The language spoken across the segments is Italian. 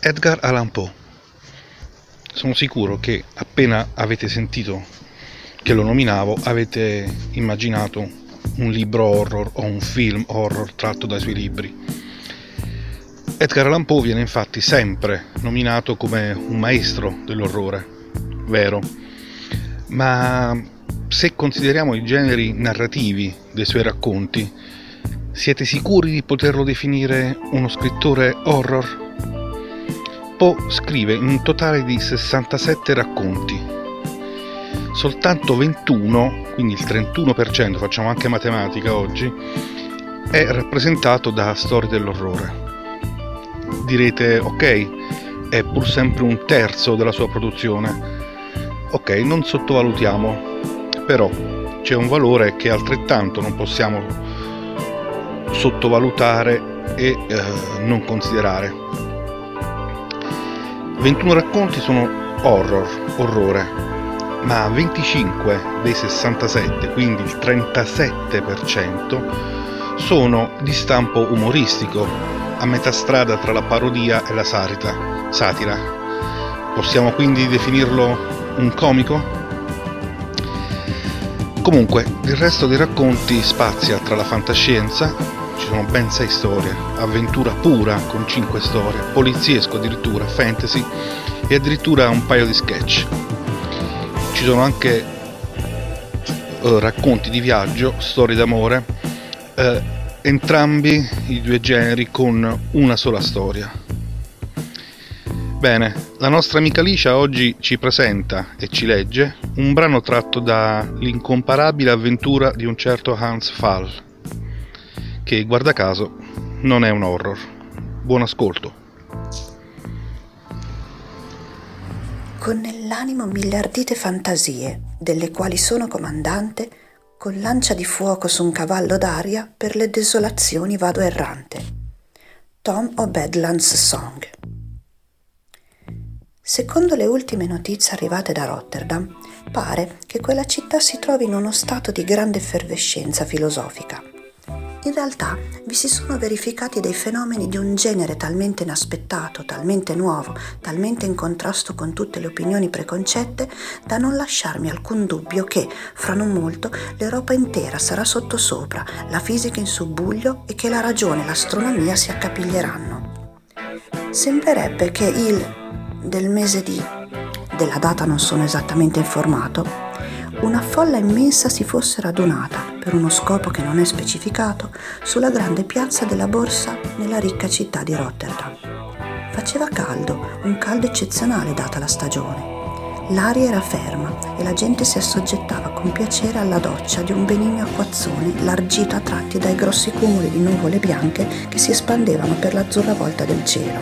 Edgar Allan Poe. Sono sicuro che appena avete sentito che lo nominavo avete immaginato un libro horror o un film horror tratto dai suoi libri. Edgar Allan Poe viene infatti sempre nominato come un maestro dell'orrore, vero? Ma se consideriamo i generi narrativi dei suoi racconti, siete sicuri di poterlo definire uno scrittore horror? Poe scrive un totale di 67 racconti. Soltanto 21, quindi il 31%, facciamo anche matematica oggi, è rappresentato da storie dell'orrore. Direte, ok, è pur sempre un terzo della sua produzione. Ok, non sottovalutiamo, però c'è un valore che altrettanto non possiamo sottovalutare e eh, non considerare 21 racconti sono horror, orrore, ma 25 dei 67, quindi il 37%, sono di stampo umoristico, a metà strada tra la parodia e la sarita, satira. Possiamo quindi definirlo un comico? Comunque, il resto dei racconti spazia tra la fantascienza, ci sono ben sei storie, avventura pura con cinque storie, poliziesco addirittura, fantasy e addirittura un paio di sketch. Ci sono anche uh, racconti di viaggio, storie d'amore, uh, entrambi i due generi con una sola storia. Bene, la nostra amica Alicia oggi ci presenta e ci legge un brano tratto da L'incomparabile avventura di un certo Hans Fall che guarda caso non è un horror. Buon ascolto. Con nell'animo miliardite fantasie, delle quali sono comandante, con lancia di fuoco su un cavallo d'aria, per le desolazioni vado errante. Tom o Badlands Song. Secondo le ultime notizie arrivate da Rotterdam, pare che quella città si trovi in uno stato di grande effervescenza filosofica in realtà vi si sono verificati dei fenomeni di un genere talmente inaspettato, talmente nuovo, talmente in contrasto con tutte le opinioni preconcette, da non lasciarmi alcun dubbio che, fra non molto, l'Europa intera sarà sottosopra, la fisica in subbuglio e che la ragione e l'astronomia si accapiglieranno. Sembrerebbe che il del mese di della data non sono esattamente informato, una folla immensa si fosse radunata, per uno scopo che non è specificato, sulla grande piazza della borsa nella ricca città di Rotterdam. Faceva caldo, un caldo eccezionale data la stagione. L'aria era ferma e la gente si assoggettava con piacere alla doccia di un benigno acquazzone largito a tratti dai grossi cumuli di nuvole bianche che si espandevano per l'azzurra volta del cielo.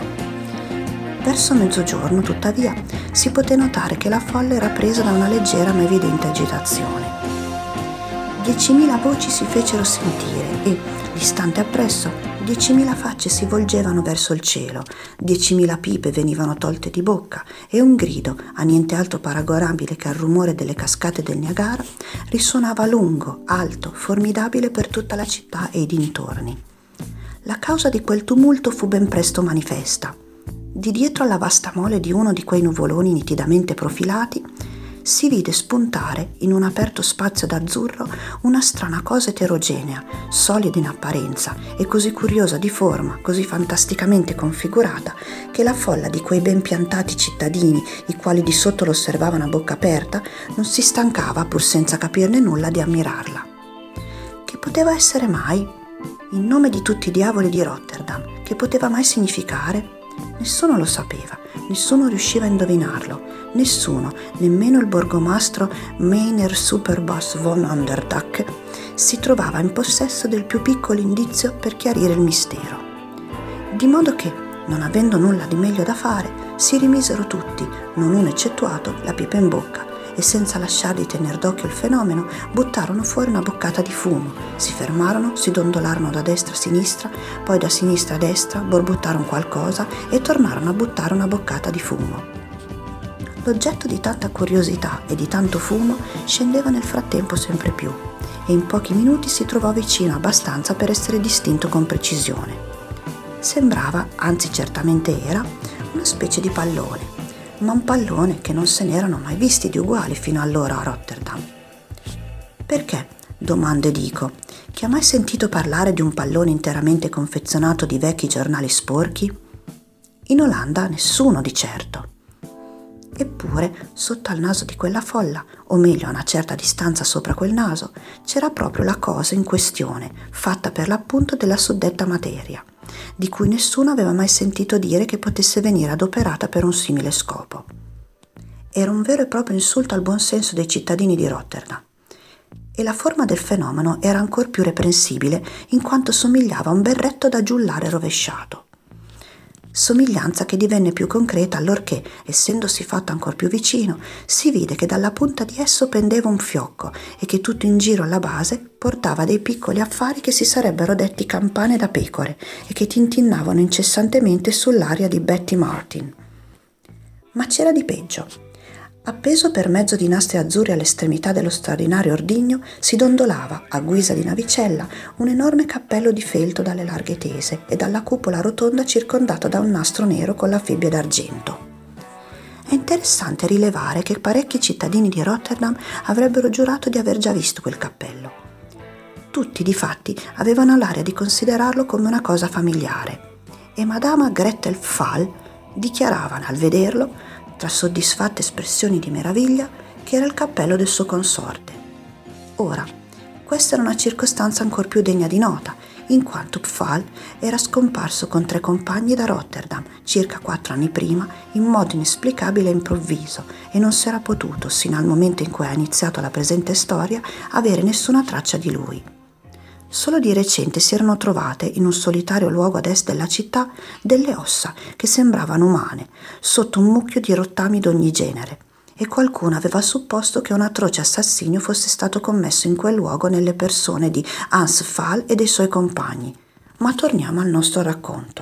Verso mezzogiorno, tuttavia, si poté notare che la folla era presa da una leggera ma evidente agitazione. Diecimila voci si fecero sentire e, distante appresso, diecimila facce si volgevano verso il cielo, diecimila pipe venivano tolte di bocca e un grido, a niente altro paragonabile che al rumore delle cascate del Niagara, risuonava lungo, alto, formidabile per tutta la città e i dintorni. La causa di quel tumulto fu ben presto manifesta di dietro alla vasta mole di uno di quei nuvoloni nitidamente profilati, si vide spuntare in un aperto spazio d'azzurro una strana cosa eterogenea, solida in apparenza e così curiosa di forma, così fantasticamente configurata, che la folla di quei ben piantati cittadini, i quali di sotto lo osservavano a bocca aperta, non si stancava, pur senza capirne nulla, di ammirarla. Che poteva essere mai? In nome di tutti i diavoli di Rotterdam, che poteva mai significare? Nessuno lo sapeva, nessuno riusciva a indovinarlo, nessuno, nemmeno il borgomastro Meiner Superboss von Underduck, si trovava in possesso del più piccolo indizio per chiarire il mistero. Di modo che, non avendo nulla di meglio da fare, si rimisero tutti, non uno eccettuato, la pipa in bocca e senza lasciar di tener d'occhio il fenomeno buttarono fuori una boccata di fumo, si fermarono, si dondolarono da destra a sinistra, poi da sinistra a destra, borbottarono qualcosa e tornarono a buttare una boccata di fumo. L'oggetto di tanta curiosità e di tanto fumo scendeva nel frattempo sempre più e in pochi minuti si trovò vicino abbastanza per essere distinto con precisione. Sembrava, anzi certamente era, una specie di pallone, ma un pallone che non se n'erano mai visti di uguali fino allora a Rotterdam. Perché? domando e dico. Chi ha mai sentito parlare di un pallone interamente confezionato di vecchi giornali sporchi? In Olanda nessuno di certo. Eppure, sotto al naso di quella folla, o meglio a una certa distanza sopra quel naso, c'era proprio la cosa in questione, fatta per l'appunto della suddetta materia, di cui nessuno aveva mai sentito dire che potesse venire adoperata per un simile scopo. Era un vero e proprio insulto al buon senso dei cittadini di Rotterdam. E la forma del fenomeno era ancor più reprensibile in quanto somigliava a un berretto da giullare rovesciato somiglianza che divenne più concreta allorché, essendosi fatto ancor più vicino, si vide che dalla punta di esso pendeva un fiocco e che tutto in giro alla base portava dei piccoli affari che si sarebbero detti campane da pecore e che tintinnavano incessantemente sull'aria di Betty Martin. Ma c'era di peggio. Appeso per mezzo di nastri azzurri all'estremità dello straordinario ordigno, si dondolava, a guisa di navicella, un enorme cappello di felto dalle larghe tese e dalla cupola rotonda circondato da un nastro nero con la fibbia d'argento. È interessante rilevare che parecchi cittadini di Rotterdam avrebbero giurato di aver già visto quel cappello. Tutti, difatti, avevano l'aria di considerarlo come una cosa familiare e Madama Gretel Fall dichiarava al vederlo tra soddisfatte espressioni di meraviglia, che era il cappello del suo consorte. Ora, questa era una circostanza ancor più degna di nota, in quanto Pfal era scomparso con tre compagni da Rotterdam circa quattro anni prima in modo inesplicabile e improvviso e non si era potuto, sino al momento in cui ha iniziato la presente storia, avere nessuna traccia di lui. Solo di recente si erano trovate in un solitario luogo ad est della città delle ossa che sembravano umane, sotto un mucchio di rottami d'ogni genere, e qualcuno aveva supposto che un atroce assassinio fosse stato commesso in quel luogo nelle persone di Hans Fall e dei suoi compagni. Ma torniamo al nostro racconto.